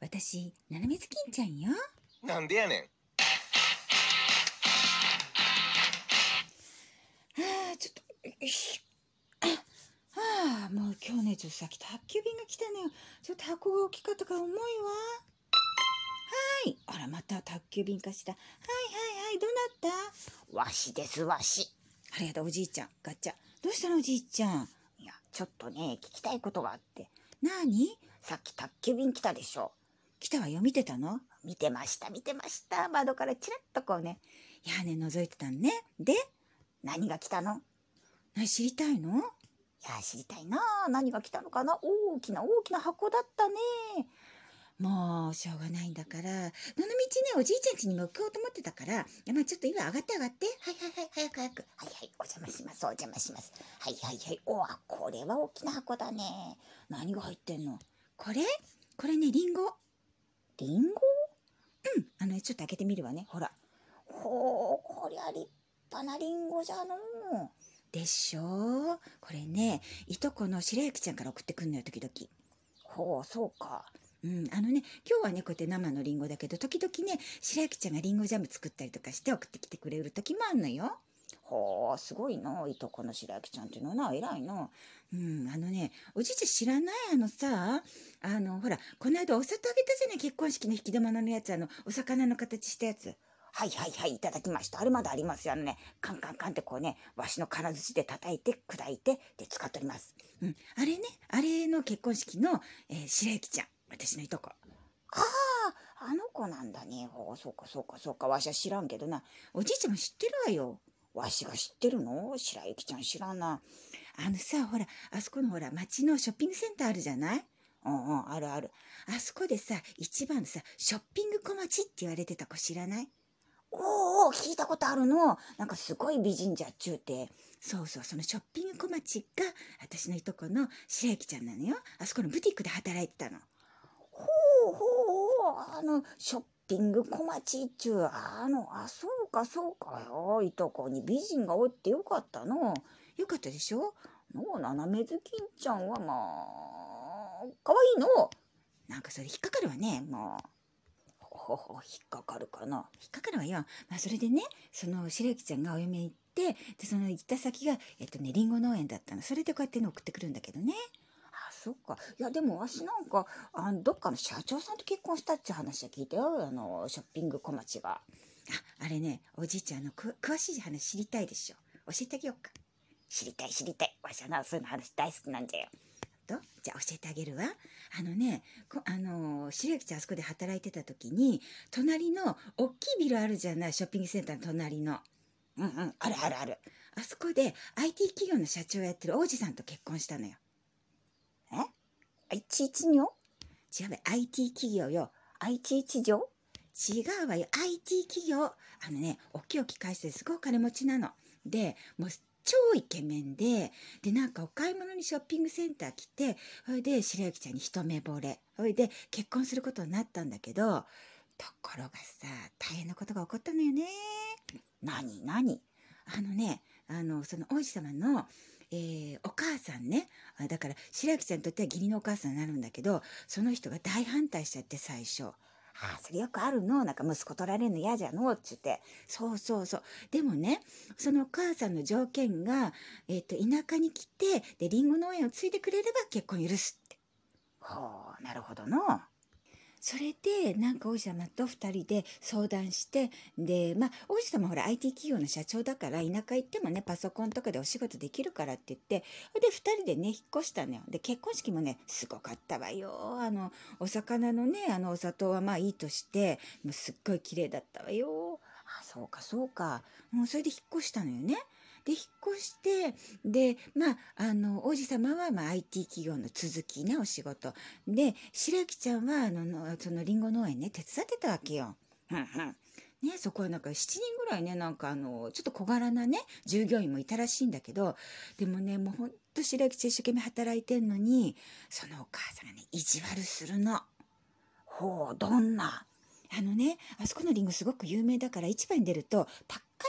私、ななみずきんちゃんよ。なんでやねん。ああ、ちょっと、よいしょ。ああ、もう今日ね、ちょっとさっき宅急便が来たのよ。ちょっと箱が大きかったから重いわ。はい。あら、また宅急便かしら。はいはいはい、どうなった？わしですわし。ありがとう、おじいちゃん。ガチャ。どうしたの、おじいちゃん？いや、ちょっとね、聞きたいことがあって。なにさっき宅急便来たでしょ。来たわよ、見てたの？見てました、見てました。窓からチラッとこうね。屋根覗いてたのね。で、何が来たの？何知りたいの？いや、知りたいな。何が来たのかな？大きな大きな箱だったね。もう、しょうがないんだから。どのみちね、おじいちゃん家に向かおうと思ってたから。まあちょっと今上がって上がって。はいはいはい、早く早く。はいはい、お邪魔します、お邪魔します。はいはいはい。おわ、これは大きな箱だね。何が入ってんの？これ？これね、リンゴ。リンゴ？うん。あのね、ちょっと開けてみるわね。ほら。ほう、こりゃ立派なリンゴじゃのう。でしょこれね、いとこの白雪ちゃんから送ってくんのよ、時々。ほう、そうか。うん、あのね、今日はね、こうやって生のリンゴだけど、時々ね、白雪ちゃんがリンゴジャム作ったりとかして送ってきてくれる時もあんのよ。ほう、すごいな。いとこの白雪ちゃんっていうのはな、偉いな。うん、あのね、おじいちゃん知らないあのさ、あの、ほら、この間お砂糖あげたじゃない、結婚式の引き出物のやつ、あの、お魚の形したやつ。はいはいはい、いただきました。あれまだありますよ。あのね、カンカンカンってこうね、わしの金槌で叩いて、砕いて、で、使っております。うん、あれね、あれの結婚式の、えー白雪ちゃん、私のいとこ。ああ、あの子なんだね。ほう、そうかそうかそうか。わしは知らんけどな。おじいちゃんも知ってるわよ。わしが知ってるの？白雪ちゃん知らんな。あのさ、ほら、あそこのほら、町のショッピングセンターあるじゃない？うんうん、あるある。あそこでさ、一番のさ、ショッピング小町って言われてた子知らない？おお、聞いたことあるの。なんかすごい美人じゃっちゅうて。そうそう、そのショッピング小町が、私のいとこの白雪ちゃんなのよ。あそこのブティックで働いてたの。ほうほうほう、あの、ショッピング小町っちゅう、あの、あ、そうかそうかよ。いとこに美人がおってよかったの。よかったでしょ？のう、斜めずきんちゃんはまあ、かわいいの。なんかそれ引っかかるわね、もう。ほほ、引っかかるかな。引っかかるわよ。まあ、それでね、その白雪ちゃんがお嫁行って、で、その行った先が、えっとね、リンゴ農園だったの。それでこうやってね、送ってくるんだけどね。あ、そっか。いや、でもわしなんか、あどっかの社長さんと結婚したっていう話は聞いたよ。あの、ショッピング小町が。あ、あれね、おじいちゃんあのく詳しい話知りたいでしょ。教えてあげようか。知りたい知りたい。わしはな、そういうの話大好きなんじゃよ。とじゃあ教えてあげるわ。あのね、こあのー、白雪ちゃんあそこで働いてた時に、隣の大きいビルあるじゃない、ショッピングセンターの隣の。うんうん、あるあるある。あそこで IT 企業の社長をやってる王子さんと結婚したのよ。え？いちいちにょ違う IT 企業よ。愛知一条違うわよ。IT 企業。あのね、大きい大きい会社ですごい金持ちなの。で、もう超イケメンで、で、なんかお買い物にショッピングセンター来て、それで白雪ちゃんに一目惚れ。それで結婚することになったんだけど、ところがさ、大変なことが起こったのよね。何何？あのね、あの、その王子様の、えーお母さんね。だから、白雪ちゃんにとっては義理のお母さんになるんだけど、その人が大反対しちゃって最初。あそれよくあるの？なんか息子取られるの嫌じゃの？っつって。そうそうそう。でもね、そのお母さんの条件が、えっ、と、田舎に来て、で、りんご農園を継いでくれれば結婚許すって。ほう、なるほどの。それで、なんか王子様と二人で相談して、で、まあ、王子様ほら IT 企業の社長だから、田舎行ってもね、パソコンとかでお仕事できるからって言って、で二人でね、引っ越したのよ。で、結婚式もね、すごかったわよ。あの、お魚のね、あの、お砂糖はまあいいとして、もうすっごい綺麗だったわよ。あ、そうかそうか。もうそれで引っ越したのよね。で、引っ越して、で、まあ、あの、王子様は、まあ、IT 企業の続きね、お仕事。で、白雪ちゃんは、あの、そのリンゴ農園ね、手伝ってたわけよ。ね、そこはなんか7人ぐらいね、なんかあの、ちょっと小柄なね、従業員もいたらしいんだけど、でもね、もうほんと白雪ちゃん一生懸命働いてんのに、そのお母さんがね、意地悪するの。ほう、どんな。あのね、あそこのリンゴすごく有名だから市場に出ると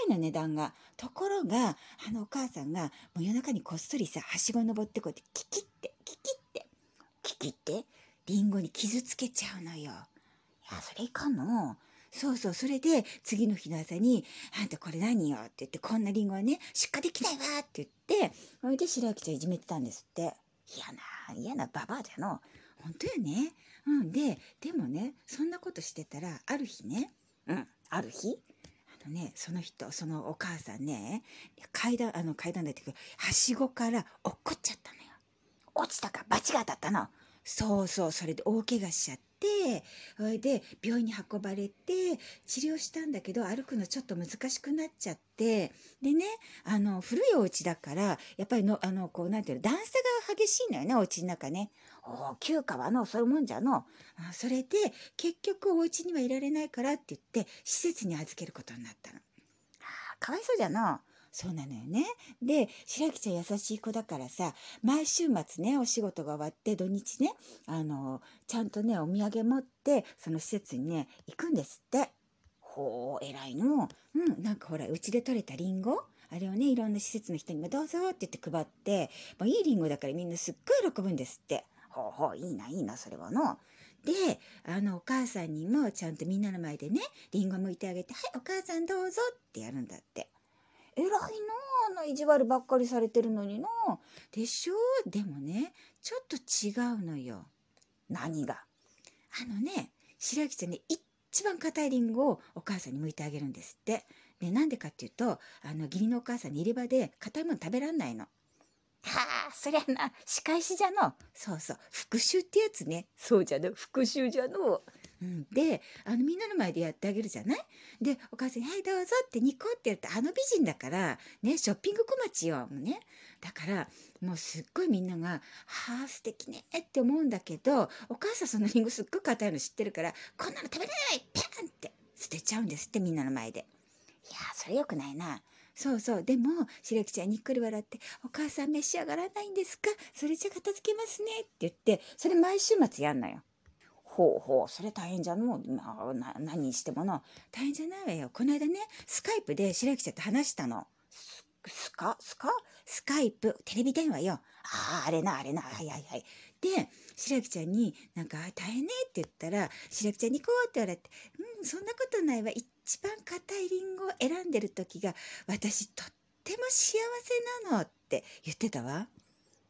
高いの値段が。ところが、あのお母さんがもう夜中にこっそりさ、はしご登ってこうやってキキって、キキって、聞きってリンゴに傷つけちゃうのよ。いやそれいかんのそうそう、それで次の日の朝に、あんたこれ何よ？って言って、こんなリンゴはね、出荷できないわって言って、それで白雪ちゃんいじめてたんですって。嫌な嫌なババアじゃの本当よね。うん。で、でもね、そんなことしてたら、ある日ね、うんある日のね、その人、そのお母さんね、階段、あの階段だってくる、はしごから落っこっちゃったのよ。落ちたか罰が当たったのそうそう、それで大怪我しちゃって、それで病院に運ばれて、治療したんだけど、歩くのちょっと難しくなっちゃって、でね、あの、古いお家だから、やっぱりの、あの、こう、なんていうの、段差が激しいのよね、お家の中ね。おお休暇はのそういうもんじゃのそれで、結局お家にはいられないからって言って、施設に預けることになったの。かわいそうじゃのそうなのよね。で、白木ちゃん優しい子だからさ、毎週末ね、お仕事が終わって土日ね、あの、ちゃんとね、お土産持って、その施設にね、行くんですって。ほう偉いのうん、なんかほら、うちで採れたリンゴあれをね、いろんな施設の人にもどうぞって言って配って、まあ、いいリンゴだからみんなすっごい喜ぶんですって。ほうほういいないいなそれはので、あの、お母さんにもちゃんとみんなの前でね、リンゴ剥いてあげて、はい、お母さんどうぞってやるんだって。偉いのあんな意地悪ばっかりされてるのにのでしょ？でもね、ちょっと違うのよ。何が？あのね、白木ちゃんね、一番硬いリンゴをお母さんに剥いてあげるんですって。で、なんでかっていうと、あの、義理のお母さんに入れ歯で硬いもの食べらんないの。はあそりゃな仕返しじゃのそうそう、復讐ってやつね。そうじゃの復讐じゃのうん、で、あの、みんなの前でやってあげるじゃない？で、お母さんに、はい、どうぞってニコってやると、あの美人だから、ね、ショッピング小町よ、もうね。だから、もうすっごいみんなが、はあ、素敵ねって思うんだけど、お母さんそのリンゴすっごい硬いの知ってるから、こんなの食べれないピャンって捨てちゃうんですって、みんなの前で。いやそれよくないなそうそう。でも、白木ちゃんにっくり笑って、お母さん召し上がらないんですか？それじゃ片付けますねって言って、それ毎週末やんのよ。ほうほうそれ大変じゃのまあな何にしてもの大変じゃないわよ。この間ね、スカイプで白木ちゃんと話したの。スカスカスカイプ、テレビ電話よ。あああれなあれなはいはいはいで、白木ちゃんになんか大変ねって言ったら、白木ちゃんに行こうって言われて、うん、そんなことないわ。一番硬いリンゴを選んでる時が、私とっても幸せなのって言ってたわ。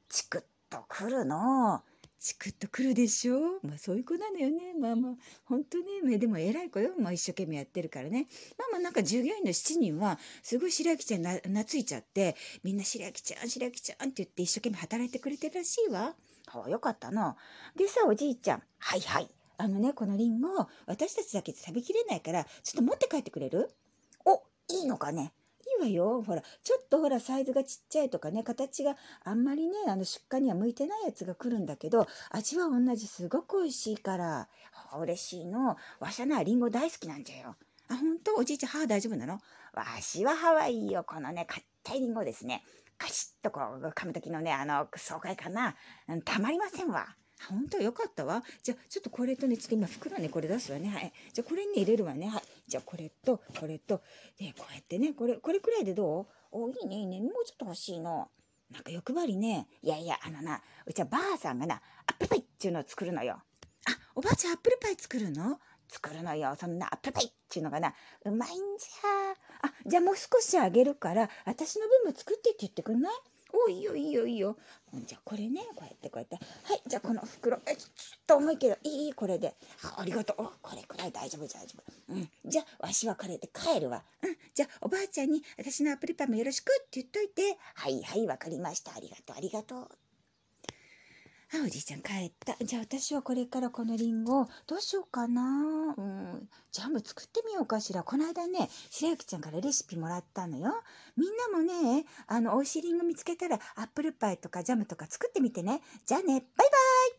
チクッとくるのチクッとくるでしょ？まあそういう子なのよね。まあまあ、本当ね。まあでも偉い子よ。まあ一生懸命やってるからね。まあまあなんか従業員の7人は、すごい白木ちゃんな懐いちゃって、みんな白木ちゃん、白木ちゃんって言って一生懸命働いてくれてるらしいわ。ほうよかったのでさおじいちゃんはいはいあのね、このリンゴ、私たちだけで食べきれないから、ちょっと持って帰ってくれる？おいいのかね？いわよ。ほら、ちょっとほら、サイズがちっちゃいとかね、形があんまりね、あの、出荷には向いてないやつが来るんだけど、味は同じ、すごく美味しいから。嬉しいの。わしゃなリンゴ大好きなんじゃよ。あ、本当おじいちゃん、歯大丈夫なの？わしはハワイよ。このね硬いリンゴですね。カシッとこう噛む時のねあの爽快感な。うんたまりませんわ。本当よかったわ。じゃあ、ちょっとこれとね、ちょっと今袋ね、これ出すわね。はい。じゃあ、これに入れるわね。はい。じゃあ、これと、これと、で、こうやってね、これ、これくらいでどう？おいいねいいねもうちょっと欲しいのなんか欲張りね。いやいやあのなうちはばあさんがなアップルパイっていうのを作るのよあ、おばあちゃんアップルパイ作るの？作るのよそんなアップルパイっていうのがなうまいんじゃあ、じゃあもう少しあげるから、私の分も作ってって言ってくんない？いいよいいよいいよ。じゃあこれね、こうやってこうやって。はい、じゃあこの袋。え、ちょっと重いけど、いいこれで。あありがとうこれくらい大丈夫大丈夫うん。じゃあわしはこれで帰るわ。うん。じゃあおばあちゃんに私のアプリパもよろしくって言っといて。はいはいわかりましたありがとうありがとうあ、おじいちゃん帰った。じゃあ私はこれからこのリンゴ、どうしようかな。うん。ジャム作ってみようかしら。この間ね、白雪ちゃんからレシピもらったのよ。みんなもね、あの、美味しいリンゴ見つけたら、アップルパイとかジャムとか作ってみてね。じゃあね、バイバイ